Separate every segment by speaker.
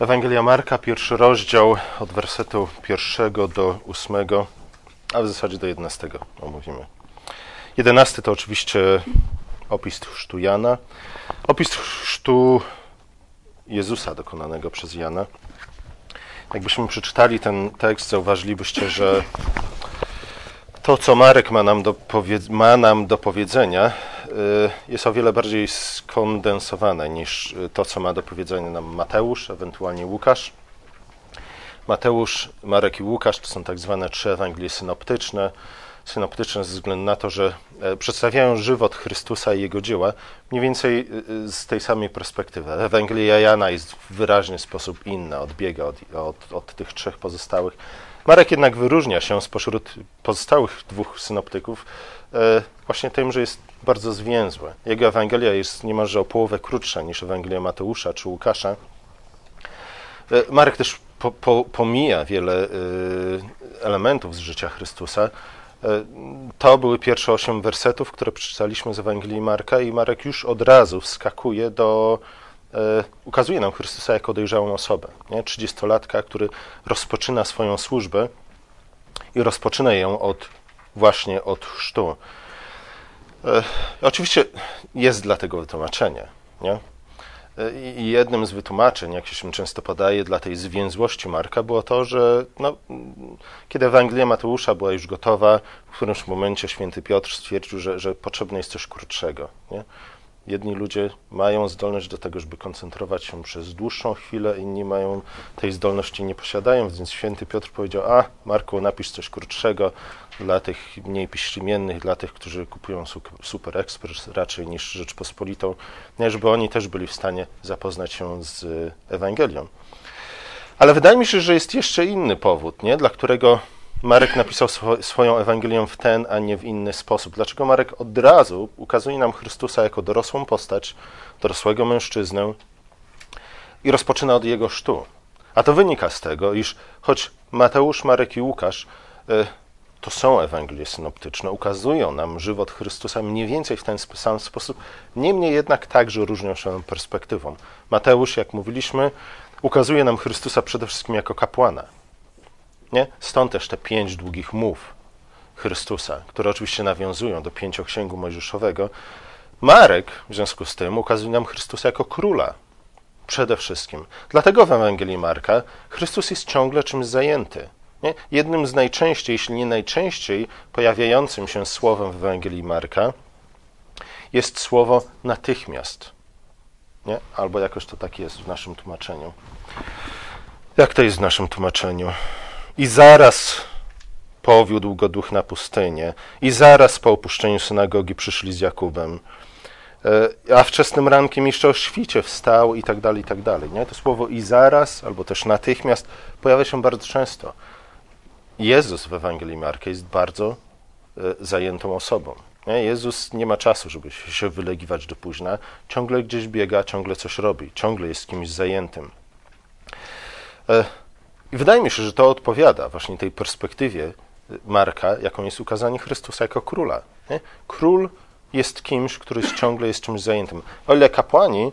Speaker 1: Ewangelia Marka, pierwszy rozdział od wersetu pierwszego do ósmego, a w zasadzie do jedenastego omówimy. Jedenasty to oczywiście opis chrztu Jana, opis chrztu Jezusa dokonanego przez Jana. Jakbyśmy przeczytali ten tekst, zauważylibyście, że to, co Marek ma nam do, powiedz- ma nam do powiedzenia, jest o wiele bardziej skondensowane niż y, to, co ma do powiedzenia nam Mateusz, ewentualnie Łukasz. Mateusz, Marek i Łukasz to są tak zwane trzy Ewangelie synoptyczne. Synoptyczne ze względu na to, że e, przedstawiają żywot Chrystusa i Jego dzieła mniej więcej y, z tej samej perspektywy. Ewangelia Jana jest w wyraźny sposób inna, odbiega od, od, od tych trzech pozostałych. Marek jednak wyróżnia się spośród pozostałych dwóch synoptyków e, właśnie tym, że jest bardzo zwięzły. Jego Ewangelia jest niemalże o połowę krótsza niż Ewangelia Mateusza czy Łukasza. E, Marek też po, po, pomija wiele e, elementów z życia Chrystusa. To były pierwsze osiem wersetów, które przeczytaliśmy z Ewangelii Marka i Marek już od razu wskakuje do ukazuje nam Chrystusa jako dojrzałą osobę. 30-latka, który rozpoczyna swoją służbę i rozpoczyna ją od właśnie od chrztu. E, oczywiście jest dla tego wytłumaczenie. Nie? E, I jednym z wytłumaczeń, jak się często podaje, dla tej zwięzłości Marka było to, że no, kiedy Ewangelia Mateusza była już gotowa, w którymś momencie święty Piotr stwierdził, że, że potrzebne jest coś krótszego. Nie? Jedni ludzie mają zdolność do tego, żeby koncentrować się przez dłuższą chwilę, inni mają tej zdolności nie posiadają, więc święty Piotr powiedział, a Marku, napisz coś krótszego dla tych mniej piśrimiennych, dla tych, którzy kupują su- Super Express raczej niż Rzeczpospolitą, nie, żeby oni też byli w stanie zapoznać się z Ewangelią. Ale wydaje mi się, że jest jeszcze inny powód, nie? dla którego Marek napisał swo- swoją Ewangelię w ten, a nie w inny sposób. Dlaczego Marek od razu ukazuje nam Chrystusa jako dorosłą postać, dorosłego mężczyznę i rozpoczyna od jego sztu. A to wynika z tego, iż choć Mateusz, Marek i Łukasz y, to są Ewangelie synoptyczne, ukazują nam żywot Chrystusa mniej więcej w ten sam sposób, niemniej jednak także różnią się perspektywą. Mateusz, jak mówiliśmy, ukazuje nam Chrystusa przede wszystkim jako kapłana. Nie? Stąd też te pięć długich mów Chrystusa, które oczywiście nawiązują do pięcioksięgu mojżeszowego. Marek w związku z tym ukazuje nam Chrystusa jako króla. Przede wszystkim. Dlatego w Ewangelii Marka Chrystus jest ciągle czymś zajęty. Nie? Jednym z najczęściej, jeśli nie najczęściej pojawiającym się słowem w Ewangelii Marka jest słowo natychmiast. Nie? Albo jakoś to tak jest w naszym tłumaczeniu. Jak to jest w naszym tłumaczeniu? I zaraz powiódł go duch na pustynię, i zaraz po opuszczeniu synagogi przyszli z Jakubem. E, A wczesnym rankiem jeszcze o świcie wstał i tak dalej, i tak dalej. Nie? To słowo i zaraz, albo też natychmiast pojawia się bardzo często. Jezus w Ewangelii Marka jest bardzo e, zajętą osobą. Jezus nie ma czasu, żeby się się wylegiwać do późna. Ciągle gdzieś biega, ciągle coś robi, ciągle jest kimś zajętym. I wydaje mi się, że to odpowiada właśnie tej perspektywie Marka, jaką jest ukazanie Chrystusa jako króla. Nie? Król jest kimś, który ciągle jest czymś zajętym. O ile kapłani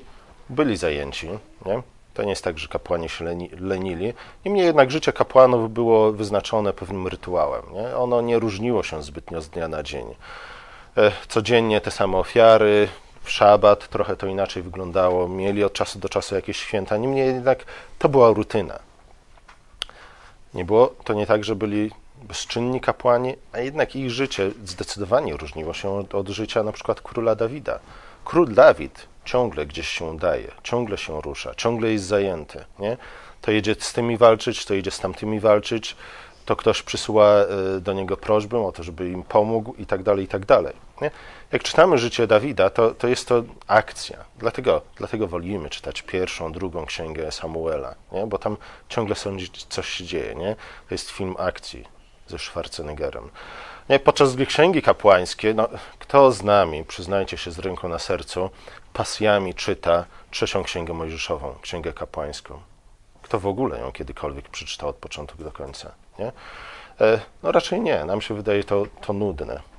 Speaker 1: byli zajęci, nie? to nie jest tak, że kapłani się leni, lenili, niemniej jednak życie kapłanów było wyznaczone pewnym rytuałem. Nie? Ono nie różniło się zbytnio z dnia na dzień. E, Codziennie te same ofiary, w szabat trochę to inaczej wyglądało, mieli od czasu do czasu jakieś święta, niemniej jednak to była rutyna. Nie było to nie tak, że byli bezczynni kapłani, a jednak ich życie zdecydowanie różniło się od, od życia na przykład króla Dawida. Król Dawid ciągle gdzieś się udaje, ciągle się rusza, ciągle jest zajęty. Nie? To jedzie z tymi walczyć, to jedzie z tamtymi walczyć, to ktoś przysyła e, do niego prośbę o to, żeby im pomógł i tak dalej, i tak dalej. Nie? Jak czytamy życie Dawida, to, to jest to akcja. Dlatego, dlatego wolimy czytać pierwszą, drugą księgę Samuela, nie? bo tam ciągle sądzi, coś się dzieje. Nie? To jest film akcji ze Schwarzeneggerem. Nie, podczas gdy księgi kapłańskie, no, kto z nami, przyznajcie się z ręką na sercu, pasjami czyta trzecią księgę mojżeszową, księgę kapłańską? Kto w ogóle ją kiedykolwiek przeczytał od początku do końca? Nie? E, no raczej nie. Nam się wydaje to, to nudne.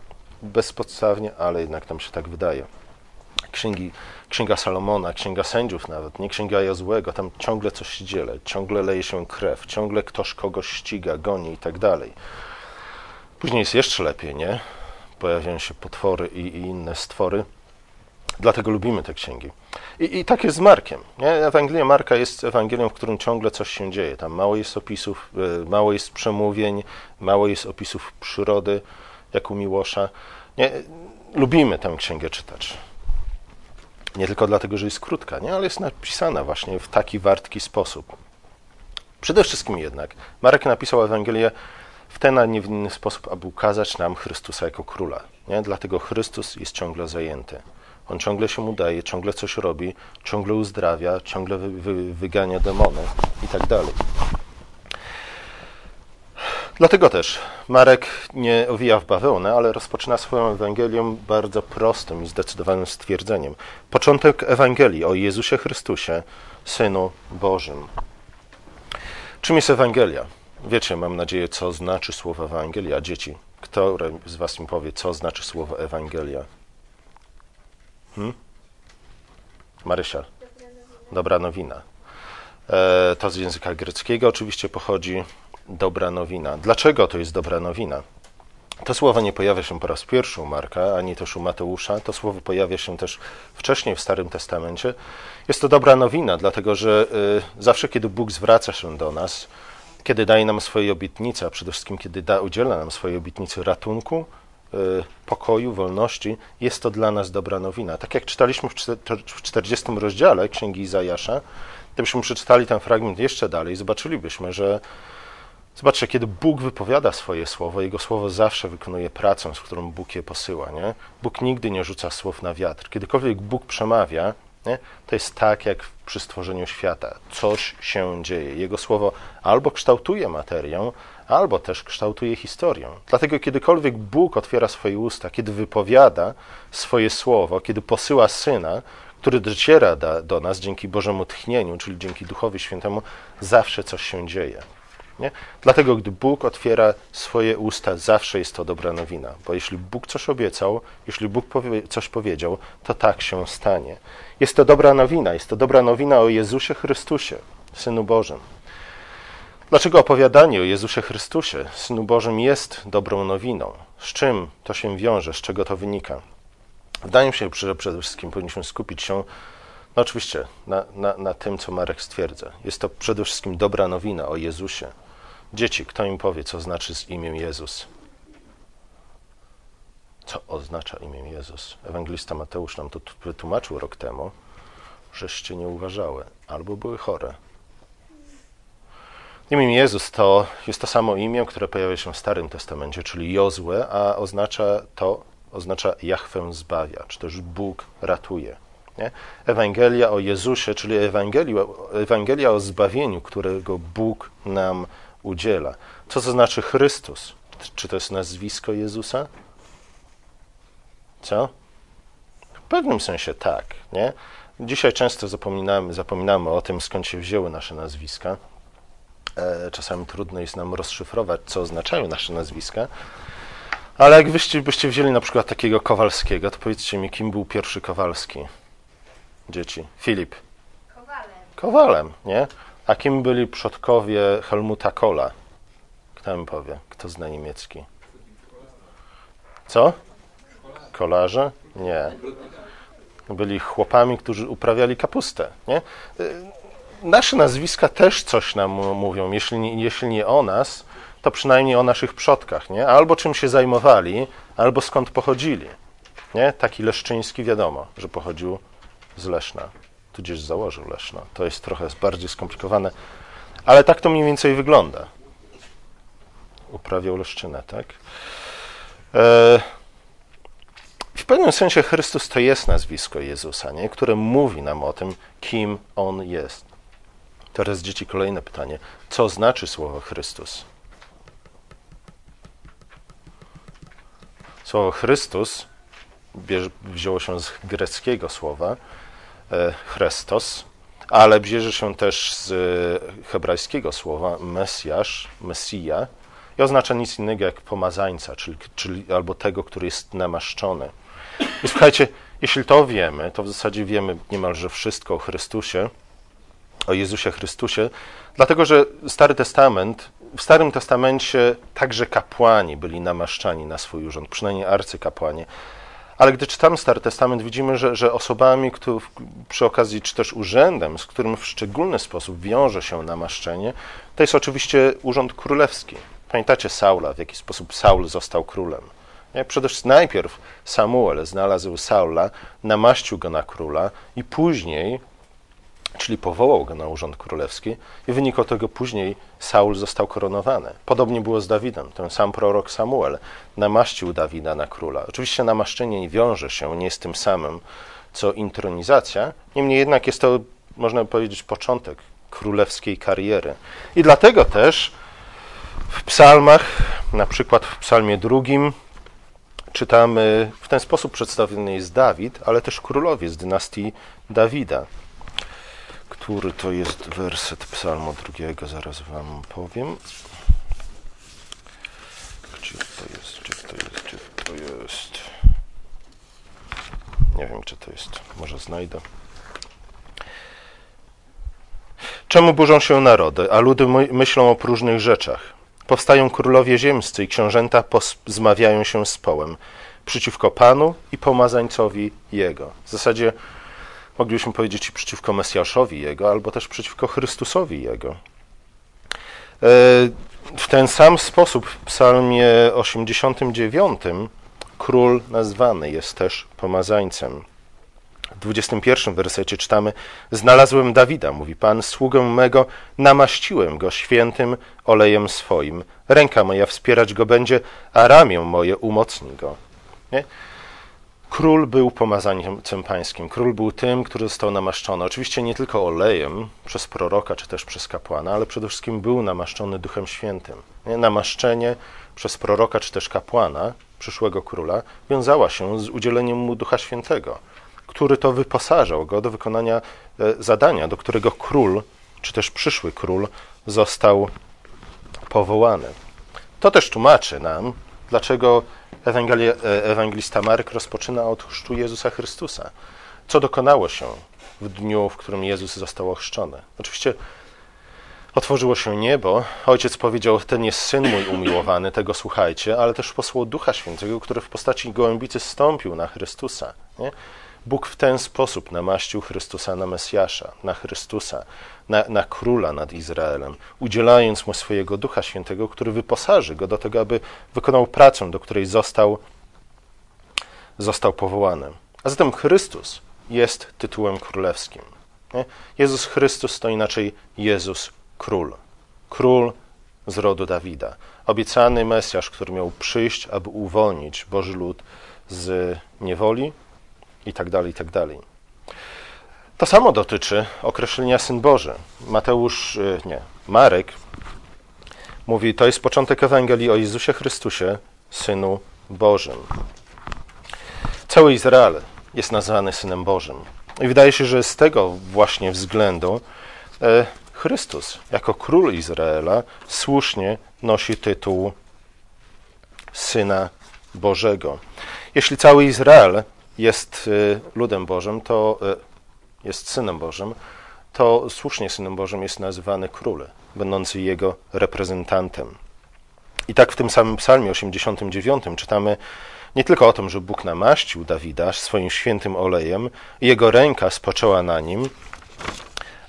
Speaker 1: Bezpodstawnie, ale jednak nam się tak wydaje. księgi, księga Salomona, księga sędziów nawet, nie księga Jozłego, tam ciągle coś się dzieje, ciągle leje się krew, ciągle ktoś kogoś ściga, goni i tak dalej. Później jest jeszcze lepiej, nie? Pojawiają się potwory i, i inne stwory. Dlatego lubimy te księgi. I, I, tak jest z Markiem. Nie? Ewangelia Marka jest Ewangelią, w którym ciągle coś się dzieje. Tam mało jest opisów, y, mało jest przemówień, mało jest opisów przyrody, jak u Miłosza. Nie? Lubimy tę księgę czytać. Nie tylko dlatego, że jest krótka, nie? ale jest napisana właśnie w taki wartki sposób. Przede wszystkim jednak Marek napisał Ewangelię w ten, a nie w inny sposób, aby ukazać nam Chrystusa jako króla. Nie? Dlatego Chrystus jest ciągle zajęty. On ciągle się udaje, ciągle coś robi, ciągle uzdrawia, ciągle wy, wy, wygania demony i tak dalej. Dlatego też Marek nie owija w bawełnę, ale rozpoczyna swoją Ewangelię bardzo prostym i zdecydowanym stwierdzeniem. Początek Ewangelii o Jezusie Chrystusie, Synu Bożym. Czym jest Ewangelia? Wiecie, mam nadzieję, co znaczy słowo Ewangelia. Dzieci, kto z Was mi powie, co znaczy słowo Ewangelia? Hmm? Marysia. Dobra nowina. E, to z języka greckiego oczywiście pochodzi dobra nowina. Dlaczego to jest dobra nowina? To słowo nie pojawia się po raz pierwszy u Marka, ani też u Mateusza. To słowo pojawia się też wcześniej w Starym Testamencie. Jest to dobra nowina, dlatego że y, zawsze, kiedy Bóg zwraca się do nas, kiedy daje nam swoje obietnice, a przede wszystkim kiedy da, udziela nam swojej obietnicy ratunku, y, pokoju, wolności, jest to dla nas dobra nowina. Tak jak czytaliśmy w 40 rozdziale Księgi Izajasza, gdybyśmy przeczytali ten fragment jeszcze dalej, zobaczylibyśmy, że Zobaczcie, kiedy Bóg wypowiada swoje słowo, Jego słowo zawsze wykonuje pracę, z którą Bóg je posyła. Nie? Bóg nigdy nie rzuca słów na wiatr. Kiedykolwiek Bóg przemawia, nie? to jest tak jak przy stworzeniu świata. Coś się dzieje. Jego słowo albo kształtuje materię, albo też kształtuje historię. Dlatego kiedykolwiek Bóg otwiera swoje usta, kiedy wypowiada swoje słowo, kiedy posyła Syna, który dociera do nas dzięki Bożemu tchnieniu, czyli dzięki Duchowi Świętemu, zawsze coś się dzieje. Nie? Dlatego, gdy Bóg otwiera swoje usta, zawsze jest to dobra nowina, bo jeśli Bóg coś obiecał, jeśli Bóg powie, coś powiedział, to tak się stanie. Jest to dobra nowina, jest to dobra nowina o Jezusie Chrystusie, Synu Bożym. Dlaczego opowiadanie o Jezusie Chrystusie, Synu Bożym, jest dobrą nowiną? Z czym to się wiąże, z czego to wynika? Wydaje mi się, że przede wszystkim powinniśmy skupić się no oczywiście na, na, na tym, co Marek stwierdza. Jest to przede wszystkim dobra nowina o Jezusie, Dzieci, kto im powie, co znaczy z imię Jezus? Co oznacza imię Jezus? Ewangelista Mateusz nam to wytłumaczył rok temu, żeście nie uważały albo były chore. Imię Jezus to jest to samo imię, które pojawia się w Starym Testamencie, czyli Jozue, a oznacza to, oznacza Jachwę zbawia, czy też Bóg ratuje. Nie? Ewangelia o Jezusie, czyli Ewangelia, Ewangelia o zbawieniu, którego Bóg nam udziela. Co to znaczy Chrystus? Czy to jest nazwisko Jezusa? Co? W pewnym sensie tak, nie? Dzisiaj często zapominamy, zapominamy o tym, skąd się wzięły nasze nazwiska. E, czasami trudno jest nam rozszyfrować, co oznaczają nasze nazwiska. Ale jak byście, byście wzięli na przykład takiego Kowalskiego, to powiedzcie mi, kim był pierwszy Kowalski? Dzieci. Filip.
Speaker 2: Kowalem.
Speaker 1: Kowalem, nie? A kim byli przodkowie Helmuta Kohla? Kto mi powie? Kto zna niemiecki? Co? Kolarze? Nie. Byli chłopami, którzy uprawiali kapustę. Nie? Nasze nazwiska też coś nam mówią. Jeśli nie, jeśli nie o nas, to przynajmniej o naszych przodkach. Nie? Albo czym się zajmowali, albo skąd pochodzili. Nie? Taki Leszczyński wiadomo, że pochodził z Leszna tudzież założył Leszno. To jest trochę bardziej skomplikowane, ale tak to mniej więcej wygląda. Uprawiał Leszczynę, tak? E, w pewnym sensie Chrystus to jest nazwisko Jezusa, nie? które mówi nam o tym, kim On jest. Teraz, dzieci, kolejne pytanie. Co znaczy słowo Chrystus? Słowo Chrystus wzięło się z greckiego słowa, Chrestos, ale bierze się też z hebrajskiego słowa Mesjasz, Mesja i oznacza nic innego jak pomazańca, czyli, czyli albo tego, który jest namaszczony. I słuchajcie, Jeśli to wiemy, to w zasadzie wiemy niemalże wszystko o Chrystusie, o Jezusie Chrystusie, dlatego że Stary Testament, w Starym Testamencie także kapłani byli namaszczani na swój urząd, przynajmniej arcykapłani. Ale gdy czytamy Stary Testament, widzimy, że, że osobami, które, przy okazji, czy też urzędem, z którym w szczególny sposób wiąże się namaszczenie, to jest oczywiście urząd królewski. Pamiętacie Saula, w jaki sposób Saul został królem? Nie? Przede wszystkim najpierw Samuel znalazł Saula, namaścił go na króla i później, czyli powołał go na urząd królewski i w wyniku tego później Saul został koronowany. Podobnie było z Dawidem. Ten sam prorok Samuel namaścił Dawida na króla. Oczywiście namaszczenie nie wiąże się, nie jest tym samym, co intronizacja. Niemniej jednak jest to, można powiedzieć, początek królewskiej kariery. I dlatego też w psalmach, na przykład w psalmie drugim, czytamy, w ten sposób przedstawiony jest Dawid, ale też królowie z dynastii Dawida. Który to jest werset psalmu drugiego, zaraz wam powiem. Gdzie to jest, gdzie to jest, gdzie to jest? Nie wiem, czy to jest, może znajdę. Czemu burzą się narody, a ludy myślą o próżnych rzeczach? Powstają królowie ziemscy i książęta zmawiają się z połem przeciwko Panu i pomazańcowi Jego. W zasadzie moglibyśmy powiedzieć i przeciwko Mesjaszowi Jego, albo też przeciwko Chrystusowi Jego. E, w ten sam sposób w psalmie 89 król nazwany jest też pomazańcem. W 21 wersecie czytamy: Znalazłem Dawida, mówi Pan, sługę mego, namaściłem go świętym olejem swoim. Ręka moja wspierać go będzie, a ramię moje umocni go. Nie? Król był pomazańcem pańskim. Król był tym, który został namaszczony. Oczywiście nie tylko olejem przez proroka czy też przez kapłana, ale przede wszystkim był namaszczony Duchem Świętym. Nie? Namaszczenie przez proroka czy też kapłana, przyszłego króla, wiązała się z udzieleniem mu Ducha Świętego który to wyposażał go do wykonania e, zadania, do którego król, czy też przyszły król, został powołany. To też tłumaczy nam, dlaczego Ewangelia, e, ewangelista Marek rozpoczyna od chrztu Jezusa Chrystusa. Co dokonało się w dniu, w którym Jezus został ochrzczony? Oczywiście otworzyło się niebo, ojciec powiedział: Ten jest syn mój umiłowany, tego słuchajcie, ale też posłał Ducha Świętego, który w postaci gołębicy stąpił na Chrystusa. Nie? Bóg w ten sposób namaścił Chrystusa na Mesjasza, na Chrystusa, na, na, króla nad Izraelem, udzielając mu swojego Ducha Świętego, który wyposaży go do tego, aby wykonał pracę, do której został, został powołany. A zatem Chrystus jest tytułem królewskim. Nie? Jezus Chrystus to inaczej Jezus Król. Król z rodu Dawida. Obiecany Mesjasz, który miał przyjść, aby uwolnić Boży lud z niewoli, i tak dalej, i tak. To samo dotyczy określenia Syn Boży. Mateusz, y, nie, Marek mówi, to jest początek Ewangelii o Jezusie Chrystusie, Synu Bożym. Cały Izrael jest nazwany Synem Bożym. I wydaje się, że z tego właśnie względu e, Chrystus, jako król Izraela, słusznie nosi tytuł Syna Bożego. Jeśli cały Izrael jest y, ludem Bożym, to y, jest synem Bożym, to słusznie synem Bożym jest nazywany król, będący jego reprezentantem. I tak w tym samym psalmie 89 czytamy nie tylko o tym, że Bóg namaścił Dawida swoim świętym olejem i jego ręka spoczęła na nim,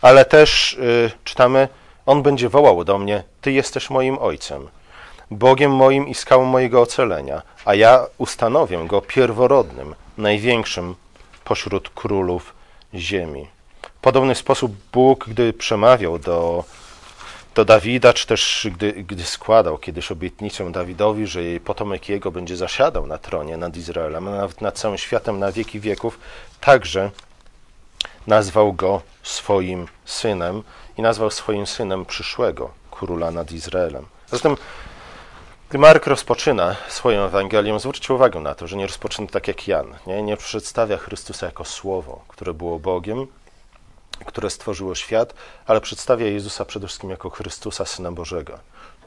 Speaker 1: ale też y, czytamy, on będzie wołał do mnie, Ty jesteś moim ojcem, Bogiem moim i skałą mojego ocalenia, a ja ustanowię go pierworodnym, największym pośród królów ziemi. W podobny sposób Bóg, gdy przemawiał do, do Dawida, czy też gdy, gdy składał kiedyś obietnicę Dawidowi, że jej potomek jego będzie zasiadał na tronie nad Izraelem, a nawet nad całym światem na wieki wieków, także nazwał go swoim synem i nazwał swoim synem przyszłego króla nad Izraelem. Zatem gdy Mark rozpoczyna swoją Ewangelię, zwróćcie uwagę na to, że nie rozpoczyna tak jak Jan. Nie, nie przedstawia Chrystusa jako Słowo, które było Bogiem, które stworzyło świat, ale przedstawia Jezusa przede wszystkim jako Chrystusa, Syna Bożego.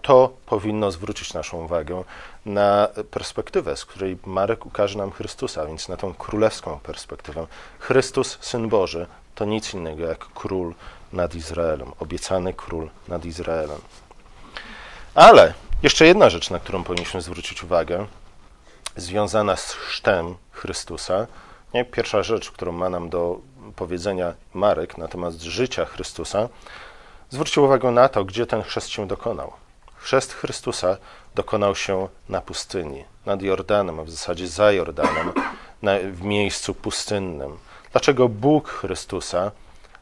Speaker 1: To powinno zwrócić naszą uwagę na perspektywę, z której Marek ukaże nam Chrystusa, więc na tą królewską perspektywę. Chrystus, Syn Boży, to nic innego jak król nad Izraelem, obiecany król nad Izraelem. Ale jeszcze jedna rzecz, na którą powinniśmy zwrócić uwagę, związana z chrztem Chrystusa. Nie? Pierwsza rzecz, którą ma nam do powiedzenia Marek na temat życia Chrystusa, zwrócił uwagę na to, gdzie ten chrzest się dokonał. Chrzest Chrystusa dokonał się na pustyni, nad Jordanem, a w zasadzie za Jordanem, na, w miejscu pustynnym. Dlaczego Bóg Chrystusa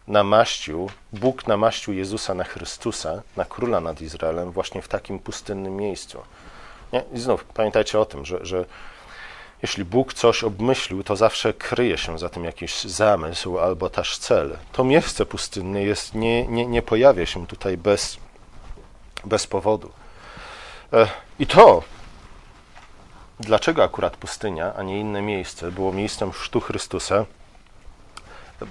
Speaker 1: namaścił, Bóg namaścił Jezusa na Chrystusa, na króla nad Izraelem, właśnie w takim pustynnym miejscu? Nie? I znów pamiętajcie o tym, że, że jeśli Bóg coś obmyślił, to zawsze kryje się za tym jakiś zamysł albo też cel. To miejsce pustynne jest, nie, nie, nie pojawia się tutaj bez, bez powodu. E, I to, dlaczego akurat pustynia, a nie inne miejsce, było miejscem chrztu Chrystusa, e,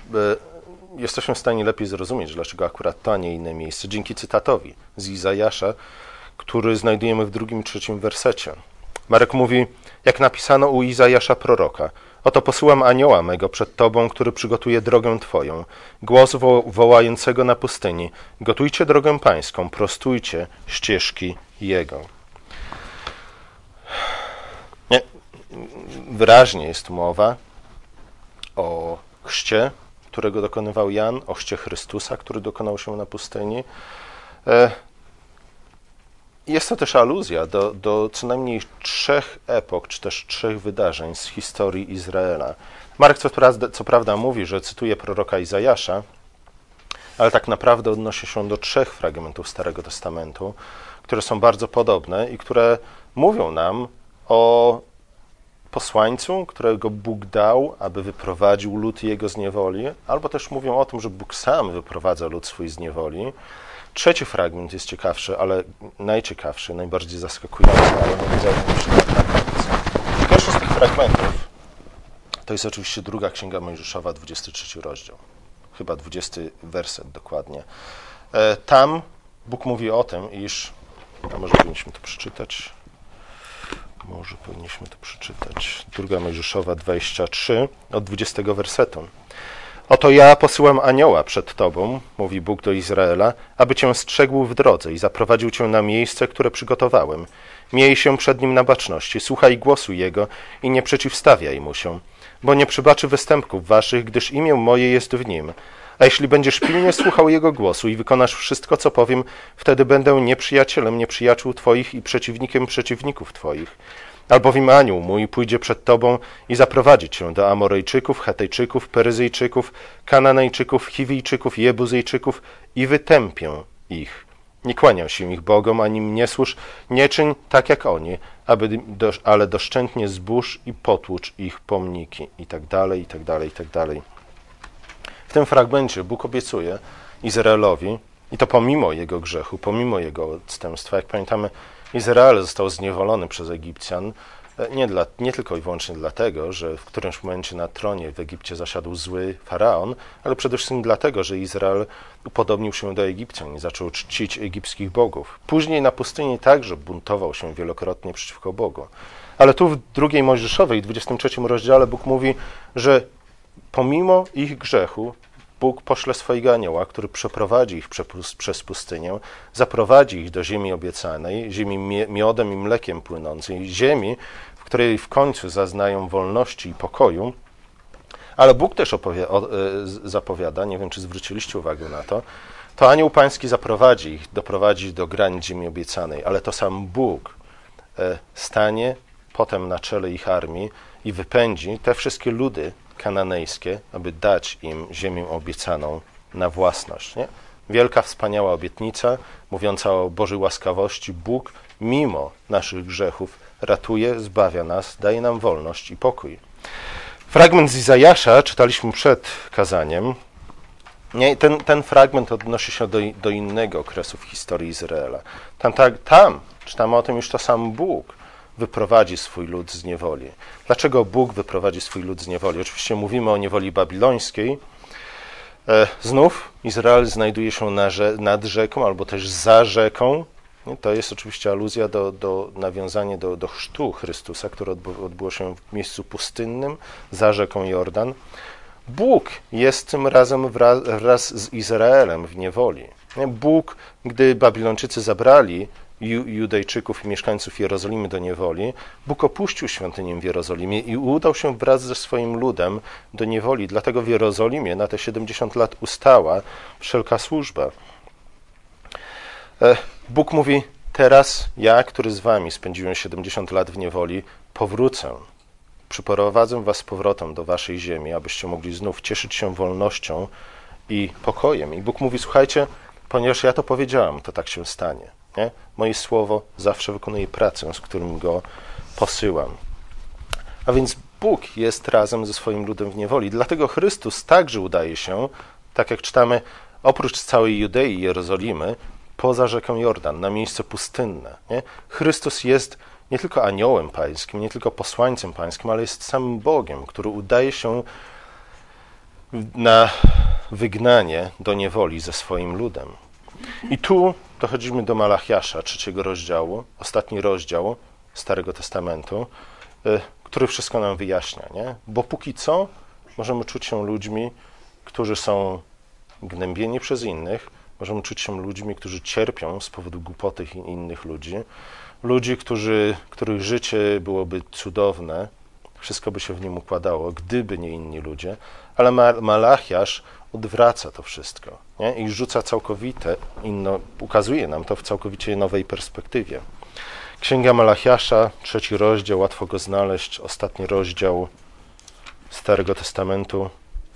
Speaker 1: jesteśmy w stanie lepiej zrozumieć, dlaczego akurat to, a nie inne miejsce, dzięki cytatowi z Izajasza, który znajdujemy w drugim, trzecim wersecie. Marek mówi, jak napisano u Izajasza proroka, oto posyłam anioła mego przed tobą, który przygotuje drogę twoją, głos wo wołającego na pustyni, gotujcie drogę pańską, prostujcie ścieżki jego. Nie, wyraźnie jest mowa o chrzcie, którego dokonywał Jan, o chrzcie Chrystusa, który dokonał się na pustyni. E, jest to też aluzja do, do co najmniej trzech epok, czy też trzech wydarzeń z historii Izraela. Marek co co prawda mówi, że cytuje proroka Izajasza, ale tak naprawdę odnosi się do trzech fragmentów Starego Testamentu, które są bardzo podobne i które mówią nam o posłańcu, którego Bóg dał, aby wyprowadził lud jego z niewoli, albo też mówią o tym, że Bóg sam wyprowadza lud swój z niewoli. Trzeci fragment jest ciekawszy, ale najciekawszy, najbardziej zaskakujący, ale nie koniec. Pierwszy z tych fragmentów to jest oczywiście druga Księga Mojżeszowa, 23 rozdział, chyba 20 werset dokładnie. E, tam Bóg mówi o tym, iż, a może powinniśmy to przeczytać, może powinniśmy to przeczytać. Druga Mojżeszowa 23, od 20 wersetu. Oto ja posyłam anioła przed tobą, mówi Bóg do Izraela, aby cię strzegł w drodze i zaprowadził cię na miejsce, które przygotowałem. Miej się przed nim na baczności, słuchaj głosu jego i nie przeciwstawiaj mu się, bo nie przybaczy występków waszych, gdyż imię moje jest w nim. A jeśli będziesz pilnie słuchał jego głosu i wykonasz wszystko, co powiem, wtedy będę nieprzyjacielem nieprzyjaciół twoich i przeciwnikiem przeciwników twoich Albowiem anioł mój pójdzie przed tobą i zaprowadzi cię do Amorejczyków, Hetejczyków, Peryzyjczyków, Kananejczyków, Chiwijczyków, Jebuzyjczyków i wytępię ich. Nie kłaniał się ich Bogom, ani im nie służ, nie czyń tak jak oni, aby do, ale doszczętnie zbóż i potłucz ich pomniki. I tak dalej, i tak dalej, i tak dalej. W tym fragmencie Bóg obiecuje Izraelowi, i to pomimo jego grzechu, pomimo jego odstępstwa, jak pamiętamy, Izrael został zniewolony przez Egipcjan e, nie, dla, nie tylko i wyłącznie dlatego, że w którymś momencie na tronie w Egipcie zasiadł zły faraon, ale przede wszystkim dlatego, że Izrael upodobnił się do Egipcjan i zaczął czcić egipskich bogów. Później na pustyni także buntował się wielokrotnie przeciwko Bogu. Ale tu w drugiej Mojżeszowej, 23 rozdziale Bóg mówi, że pomimo ich grzechu Bóg pośle swojego anioła, który przeprowadzi ich przez pustynię, zaprowadzi ich do ziemi obiecanej, ziemi miodem i mlekiem płynącej, ziemi, w której w końcu zaznają wolności i pokoju. Ale Bóg też opowie, o, e, zapowiada, nie wiem czy zwróciliście uwagę na to, to anioł pański zaprowadzi ich, doprowadzi do granic ziemi obiecanej, ale to sam Bóg e, stanie potem na czele ich armii i wypędzi te wszystkie ludy, kananejskie, aby dać im ziemię obiecaną na własność. Nie? Wielka, wspaniała obietnica, mówiąca o Bożej łaskawości. Bóg, mimo naszych grzechów, ratuje, zbawia nas, daje nam wolność i pokój. Fragment z Izajasza czytaliśmy przed kazaniem. Nie, ten, ten fragment odnosi się do, do innego okresu w historii Izraela. Tam, tam, tam czytamy o tym już to sam Bóg wyprowadzi swój lud z niewoli. Dlaczego Bóg wyprowadzi swój lud z niewoli? Oczywiście mówimy o niewoli babilońskiej, E, znów Izrael znajduje się nad rzeką albo też za rzeką. To jest oczywiście aluzja do, do nawiązanie do, do chrztu Chrystusa, które odbyło się w miejscu pustynnym za rzeką Jordan. Bóg jest tym razem wraz, wraz z Izraelem w niewoli. Bóg, gdy Babilończycy zabrali Judejczyków i mieszkańców Jerozolimy do niewoli, Bóg opuścił świątynię w Jerozolimie i udał się wraz ze swoim ludem do niewoli. Dlatego w Jerozolimie na te 70 lat ustała wszelka służba. E, Bóg mówi: Teraz ja, który z wami spędziłem 70 lat w niewoli, powrócę. Przyprowadzę was z powrotem do waszej ziemi, abyście mogli znów cieszyć się wolnością i pokojem. I Bóg mówi: Słuchajcie, ponieważ ja to powiedziałam, to tak się stanie. Nie? Moje słowo zawsze wykonuje pracę, z którym go posyłam. A więc Bóg jest razem ze swoim ludem w niewoli. Dlatego Chrystus także udaje się, tak jak czytamy, oprócz całej Judei i Jerozolimy, poza rzeką Jordan, na miejsce pustynne. Nie? Chrystus jest nie tylko aniołem pańskim, nie tylko posłańcem pańskim, ale jest samym Bogiem, który udaje się na wygnanie do niewoli ze swoim ludem. I tu dochodzimy do Malachiasza, trzeciego rozdziału, ostatni rozdział Starego Testamentu, y, który wszystko nam wyjaśnia, nie? Bo póki co możemy czuć się ludźmi, którzy są gnębieni przez innych, możemy czuć się ludźmi, którzy cierpią z powodu głupoty innych ludzi, ludzi, którzy, których życie byłoby cudowne, wszystko by się w nim układało, gdyby nie inni ludzie, ale Malachiasz odwraca to wszystko nie? i rzuca całkowite, inno, ukazuje nam to w całkowicie nowej perspektywie. Księga Malachiasza, trzeci rozdział, łatwo go znaleźć, ostatni rozdział Starego Testamentu.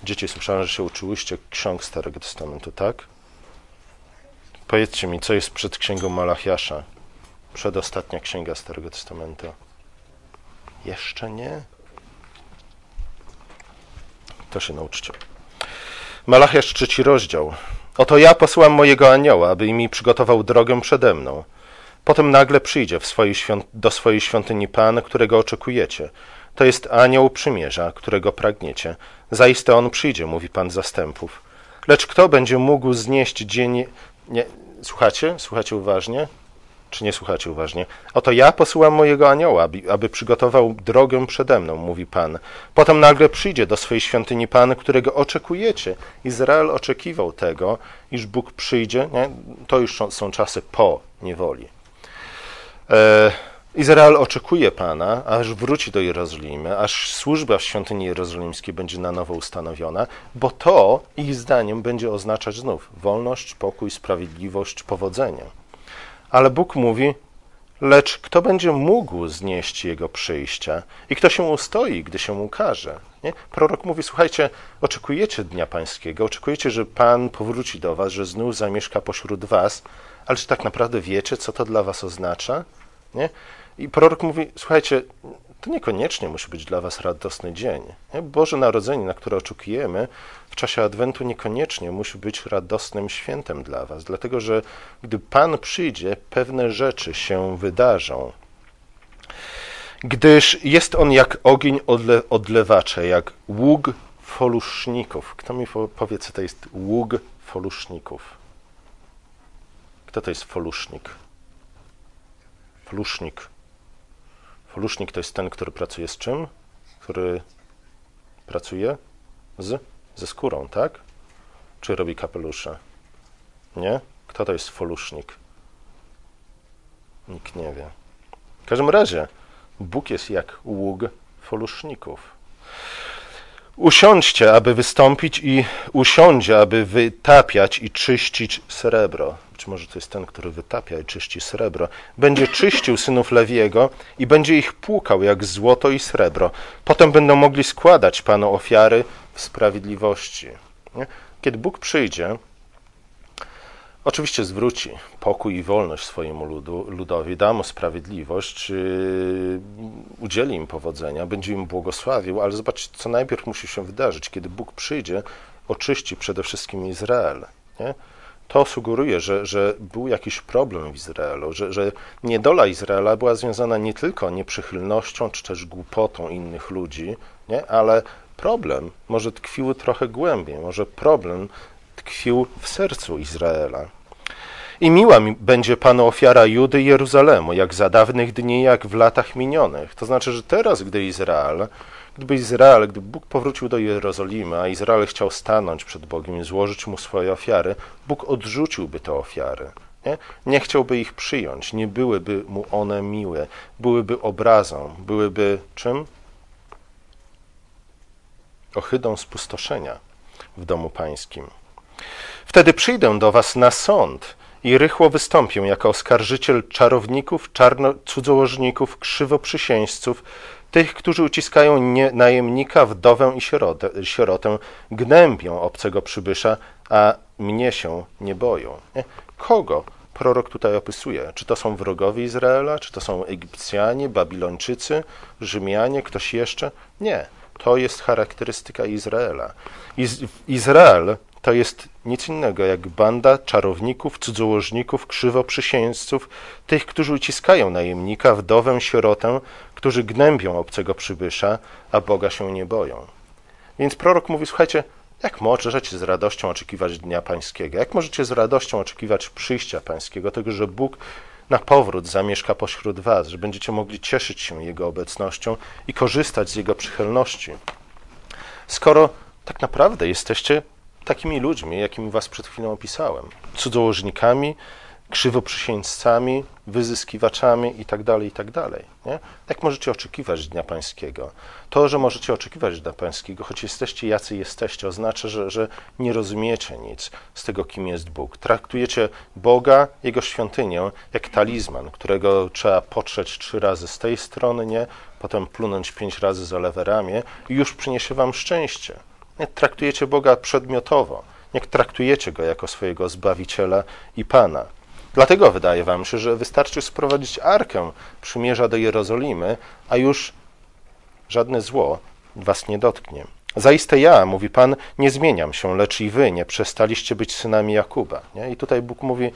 Speaker 1: Dzieci, słyszałem, że się uczyłyście ksiąg Starego Testamentu, tak? Powiedzcie mi, co jest przed księgą Malachiasza? Przedostatnia księga Starego Testamentu. Jeszcze nie? To się nauczcie. Malachiasz trzeci rozdział. Oto ja posłam mojego anioła, aby mi przygotował drogę przede mną. Potem nagle przyjdzie swojej do swojej świątyni Pan, którego oczekujecie. To jest anioł przymierza, którego pragniecie. Zaiste on przyjdzie, mówi Pan zastępów. Lecz kto będzie mógł znieść dzień... Nie, słuchacie? Słuchacie uważnie? Czy nie słuchacie uważnie? Oto ja posyłam mojego anioła, aby przygotował drogę przede mną, mówi Pan. Potem nagle przyjdzie do swojej świątyni Pan, którego oczekujecie. Izrael oczekiwał tego, iż Bóg przyjdzie. Nie? To już są czasy po niewoli. E, Izrael oczekuje Pana, aż wróci do Jerozolimy, aż służba w świątyni jerozolimskiej będzie na nowo ustanowiona, bo to ich zdaniem będzie oznaczać znów wolność, pokój, sprawiedliwość, powodzenie. Ale Bóg mówi, lecz kto będzie mógł znieść Jego przyjścia i kto się ustoi, gdy się ukaże? Nie? Prorok mówi, słuchajcie, oczekujecie Dnia Pańskiego, oczekujecie, że Pan powróci do was, że znów zamieszka pośród was, ale czy tak naprawdę wiecie, co to dla was oznacza? Nie? I prorok mówi, słuchajcie, to niekoniecznie musi być dla Was radosny dzień. Boże Narodzenie, na które oczekujemy w czasie Adwentu, niekoniecznie musi być radosnym świętem dla Was, dlatego że gdy Pan przyjdzie, pewne rzeczy się wydarzą. Gdyż jest on jak ogień odle odlewacza, jak ług foluszników. Kto mi powie, co to jest ług foluszników? Kto to jest folusznik? Folusznik. Folusznik to jest ten, który pracuje z czym? Który pracuje z, ze skórą, tak? Czy robi kapelusze? Nie? Kto to jest folusznik? Nikt nie wie. W każdym razie, Bóg jest jak ług foluszników. Usiądźcie, aby wystąpić i usiądzie, aby wytapiać i czyścić srebro. Być może to jest ten, który wytapia i czyści srebro. Będzie czyścił synów Lewiego i będzie ich płukał jak złoto i srebro. Potem będą mogli składać Panu ofiary w sprawiedliwości. Kiedy Bóg przyjdzie, Oczywiście zwróci pokój i wolność swojemu ludu, ludowi, da mu sprawiedliwość, udzieli im powodzenia, będzie im błogosławił, ale zobaczcie, co najpierw musi się wydarzyć. Kiedy Bóg przyjdzie, oczyści przede wszystkim Izrael. Nie? To sugeruje, że, że był jakiś problem w Izraelu, że, że niedola Izraela była związana nie tylko nieprzychylnością czy też głupotą innych ludzi, nie? ale problem może tkwił trochę głębiej, może problem tkwił w sercu Izraela. I miła mi będzie Panu ofiara Judy i Jeruzalemu, jak za dawnych dni, jak w latach minionych. To znaczy, że teraz, gdy Izrael, gdyby Izrael, gdy Bóg powrócił do Jerozolimy, a Izrael chciał stanąć przed Bogiem i złożyć mu swoje ofiary, Bóg odrzuciłby te ofiary. Nie? nie chciałby ich przyjąć, nie byłyby mu one miłe, byłyby obrazą, byłyby czym? Ohydą spustoszenia w domu pańskim. Wtedy przyjdę do was na sąd i rychło wystąpię jako oskarżyciel czarowników, czarno, cudzołożników, krzywoprzysięźców, tych, którzy uciskają nie, najemnika, wdowę i sierotę, sierotę, gnębią obcego przybysza, a mnie się nie boją. Nie? Kogo prorok tutaj opisuje? Czy to są wrogowie Izraela, czy to są Egipcjanie, Babilończycy, Rzymianie, ktoś jeszcze? Nie. To jest charakterystyka Izraela. Iz Izrael to jest nic innego jak banda czarowników, cudzołożników, krzywoprzysięzców, tych, którzy uciskają najemnika, wdowę, sierotę, którzy gnębią obcego przybysza, a Boga się nie boją. Więc prorok mówi, słuchajcie, jak możecie z radością oczekiwać Dnia Pańskiego? Jak możecie z radością oczekiwać przyjścia Pańskiego, tego, że Bóg na powrót zamieszka pośród Was, że będziecie mogli cieszyć się Jego obecnością i korzystać z Jego przychylności? Skoro tak naprawdę jesteście takimi ludźmi, jakimi was przed chwilą opisałem. Cudzołożnikami, krzywoprzysięgcami, wyzyskiwaczami itd., tak itd. Tak nie? Jak możecie oczekiwać Dnia Pańskiego? To, że możecie oczekiwać Dnia Pańskiego, choć jesteście jacy jesteście, oznacza, że, że nie rozumiecie nic z tego, kim jest Bóg. Traktujecie Boga, Jego świątynię, jak talizman, którego trzeba potrzeć trzy razy z tej strony, nie? potem plunąć pięć razy za lewe ramię i już przyniesie wam szczęście. Nie traktujecie Boga przedmiotowo, nie traktujecie Go jako swojego Zbawiciela i Pana. Dlatego wydaje wam się, że wystarczy sprowadzić arkę przymierza do Jerozolimy, a już żadne zło was nie dotknie. Zaiste ja, mówi Pan, nie zmieniam się, lecz i wy nie przestaliście być synami Jakuba. Nie? I tutaj Bóg mówi,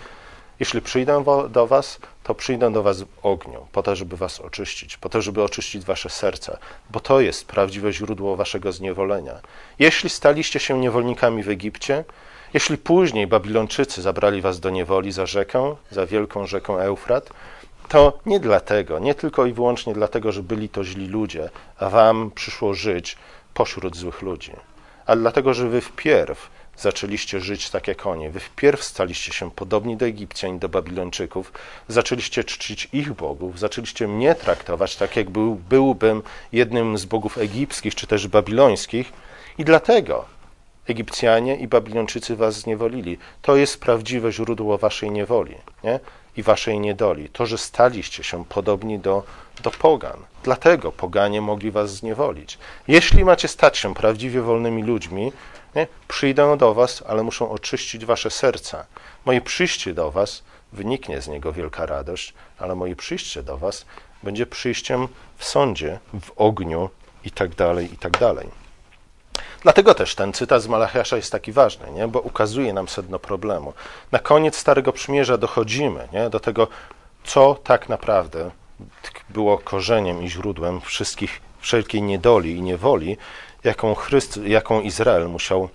Speaker 1: jeśli przyjdę do was, to przyjdę do was w ogniu, po to, żeby was oczyścić, po to, żeby oczyścić wasze serca, bo to jest prawdziwe źródło waszego zniewolenia. Jeśli staliście się niewolnikami w Egipcie, jeśli później Babilończycy zabrali was do niewoli za rzekę, za wielką rzekę Eufrat, to nie dlatego, nie tylko i wyłącznie dlatego, że byli to źli ludzie, a wam przyszło żyć pośród złych ludzi, ale dlatego, że wy wpierw zaczęliście żyć tak jak oni. Wy wpierw staliście się podobni do Egipcjan i do Babilończyków, zaczęliście czcić ich bogów, zaczęliście mnie traktować tak, jak był, byłbym jednym z bogów egipskich czy też babilońskich i dlatego Egipcjanie i Babilończycy was zniewolili. To jest prawdziwe źródło waszej niewoli nie? i waszej niedoli. To, że staliście się podobni do, do pogan. Dlatego poganie mogli was zniewolić. Jeśli macie stać się prawdziwie wolnymi ludźmi, nie? Przyjdę do was, ale muszą oczyścić wasze serca. Moje przyjście do was wyniknie z niego wielka radość, ale moje przyjście do was będzie przyjściem w sądzie, w ogniu i tak dalej, i tak dalej. Dlatego też ten cytat z Malachiasza jest taki ważny, nie? bo ukazuje nam sedno problemu. Na koniec Starego Przymierza dochodzimy nie? do tego, co tak naprawdę było korzeniem i źródłem wszystkich, wszelkiej niedoli i niewoli, jaką, Chryst, jaką Izrael musiał,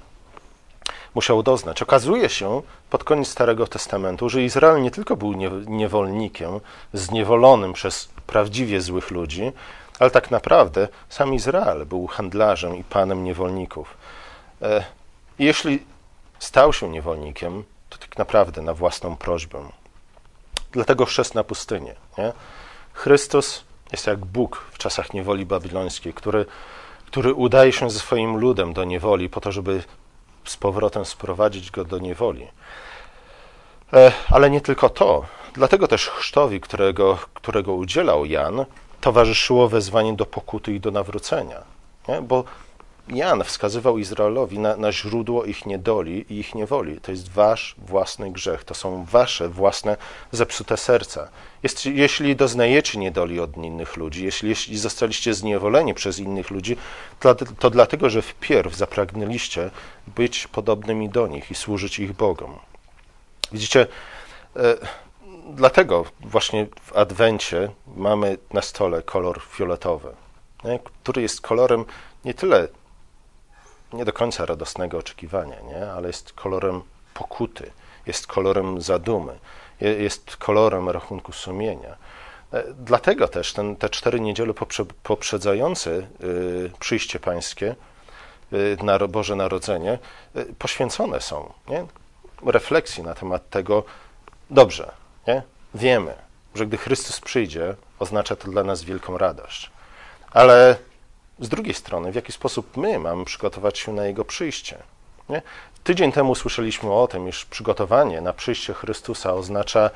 Speaker 1: musiał doznać. Okazuje się pod koniec Starego Testamentu, że Izrael nie tylko był niewolnikiem, zniewolonym przez prawdziwie złych ludzi, ale tak naprawdę sam Izrael był handlarzem i panem niewolników. E, jeśli stał się niewolnikiem, to tak naprawdę na własną prośbę. Dlatego chrzest na pustynię. Nie? Chrystus jest jak Bóg w czasach niewoli babilońskiej, który który udaje się ze swoim ludem do niewoli po to, żeby z powrotem sprowadzić go do niewoli. E, ale nie tylko to. Dlatego też chrztowi, którego, którego udzielał Jan, towarzyszyło wezwanie do pokuty i do nawrócenia. Nie? Bo Jan wskazywał Izraelowi na, na, źródło ich niedoli i ich niewoli. To jest wasz własny grzech, to są wasze własne zepsute serca. Jest, jeśli doznajecie niedoli od innych ludzi, jeśli, jeśli zostaliście zniewoleni przez innych ludzi, to, to dlatego, że wpierw zapragnęliście być podobnymi do nich i służyć ich Bogom. Widzicie, e, dlatego właśnie w Adwencie mamy na stole kolor fioletowy, nie? który jest kolorem nie tyle nie do końca radosnego oczekiwania, nie? ale jest kolorem pokuty, jest kolorem zadumy, jest kolorem rachunku sumienia. E, dlatego też ten, te cztery niedziele poprze, poprzedzające y, przyjście Pańskie, y, na Boże Narodzenie, y, poświęcone są nie? refleksji na temat tego, dobrze, nie? wiemy, że gdy Chrystus przyjdzie, oznacza to dla nas wielką radość. Ale z drugiej strony, w jaki sposób my mamy przygotować się na Jego przyjście? Nie? Tydzień temu słyszeliśmy o tym, iż przygotowanie na przyjście Chrystusa oznacza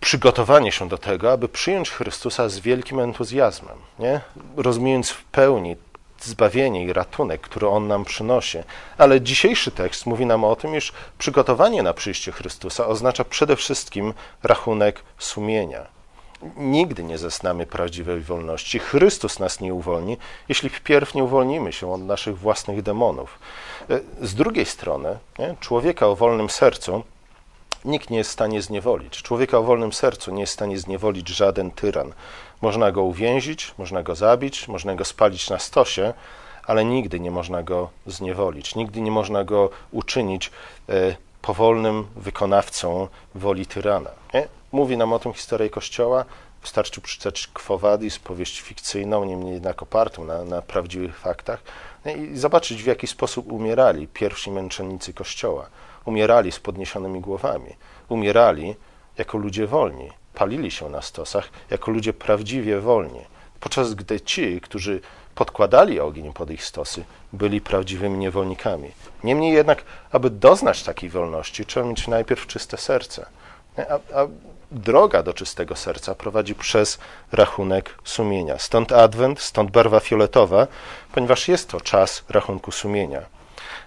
Speaker 1: przygotowanie się do tego, aby przyjąć Chrystusa z wielkim entuzjazmem, nie? rozumiejąc w pełni zbawienie i ratunek, który On nam przynosi. Ale dzisiejszy tekst mówi nam o tym, iż przygotowanie na przyjście Chrystusa oznacza przede wszystkim rachunek sumienia. Nigdy nie zasnamy prawdziwej wolności. Chrystus nas nie uwolni, jeśli wpierw nie uwolnimy się od naszych własnych demonów. Z drugiej strony, nie, człowieka o wolnym sercu nikt nie jest w stanie zniewolić. Człowieka o wolnym sercu nie jest w stanie zniewolić żaden tyran. Można go uwięzić, można go zabić, można go spalić na stosie, ale nigdy nie można go zniewolić, nigdy nie można go uczynić e, powolnym wykonawcą woli tyrana. Nie? Mówi nam o tym historia Kościoła. Wystarczy przeczytać Quo Vadis, powieść fikcyjną, niemniej jednak opartą na, na prawdziwych faktach i zobaczyć, w jaki sposób umierali pierwsi męczennicy Kościoła. Umierali z podniesionymi głowami, umierali jako ludzie wolni, palili się na stosach jako ludzie prawdziwie wolni, podczas gdy ci, którzy podkładali ogień pod ich stosy, byli prawdziwymi niewolnikami. Niemniej jednak, aby doznać takiej wolności, trzeba mieć najpierw czyste serce. A, a droga do czystego serca prowadzi przez rachunek sumienia. Stąd adwent, stąd barwa fioletowa, ponieważ jest to czas rachunku sumienia.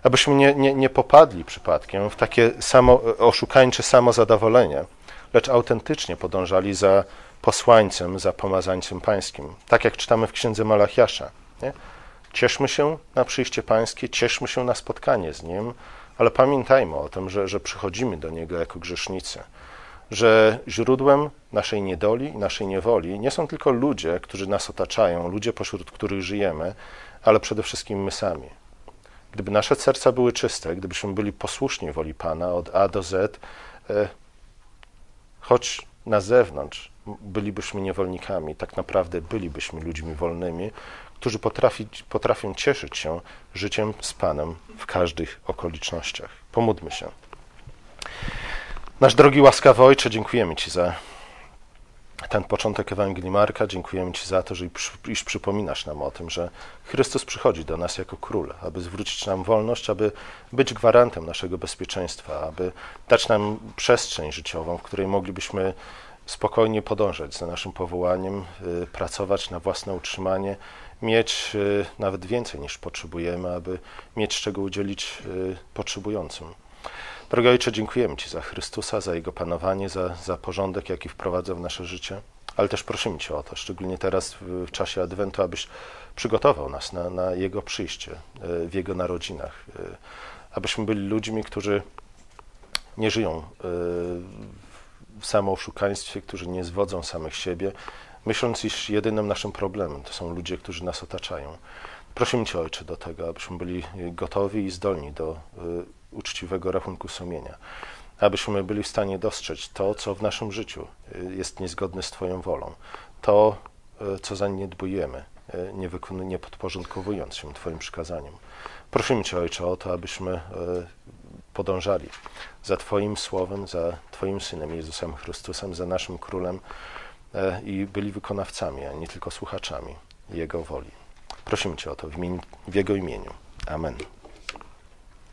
Speaker 1: Abyśmy nie, nie, nie popadli przypadkiem w takie samo, oszukańcze samozadowolenie, lecz autentycznie podążali za posłańcem, za pomazańcem pańskim. Tak jak czytamy w księdze Malachiasza. Nie? Cieszmy się na przyjście pańskie, cieszmy się na spotkanie z Nim, ale pamiętajmy o tym, że, że przychodzimy do Niego jako grzesznicy że źródłem naszej niedoli i naszej niewoli nie są tylko ludzie, którzy nas otaczają, ludzie, pośród których żyjemy, ale przede wszystkim my sami. Gdyby nasze serca były czyste, gdybyśmy byli posłuszni woli Pana od A do Z, e, choć na zewnątrz bylibyśmy niewolnikami, tak naprawdę bylibyśmy ludźmi wolnymi, którzy potrafi, potrafią cieszyć się życiem z Panem w każdych okolicznościach. Pomódmy się. Nasz drogi łaskawy Ojcze, dziękujemy Ci za ten początek Ewangelii Marka. Dziękujemy Ci za to, że iż przypominasz nam o tym, że Chrystus przychodzi do nas jako król, aby zwrócić nam wolność, aby być gwarantem naszego bezpieczeństwa, aby dać nam przestrzeń życiową, w której moglibyśmy spokojnie podążać za naszym powołaniem, y, pracować na własne utrzymanie, mieć y, nawet więcej niż potrzebujemy, aby mieć czego udzielić y, potrzebującym. Drogi Ojcze, dziękujemy Ci za Chrystusa, za Jego panowanie, za, za porządek, jaki wprowadza w nasze życie, ale też prosimy Cię o to, szczególnie teraz w, czasie Adwentu, abyś przygotował nas na, na Jego przyjście, e, w Jego narodzinach, e, abyśmy byli ludźmi, którzy nie żyją e, w samooszukaństwie, którzy nie zwodzą samych siebie, myśląc, iż jedynym naszym problemem to są ludzie, którzy nas otaczają. Prosimy Cię, Ojcze, do tego, abyśmy byli gotowi i zdolni do uczciwego rachunku sumienia, abyśmy byli w stanie dostrzec to, co w naszym życiu y, jest niezgodne z Twoją wolą, to, y, co zaniedbujemy, y, nie, wykon- nie podporządkowując się Twoim przykazaniom. Prosimy Cię, Ojcze, o to, abyśmy podążali za Twoim Słowem, za Twoim Synem Jezusem Chrystusem, za naszym Królem i byli wykonawcami, a nie tylko słuchaczami Jego woli. Prosimy Cię o to w, imieniu, w Jego imieniu. Amen.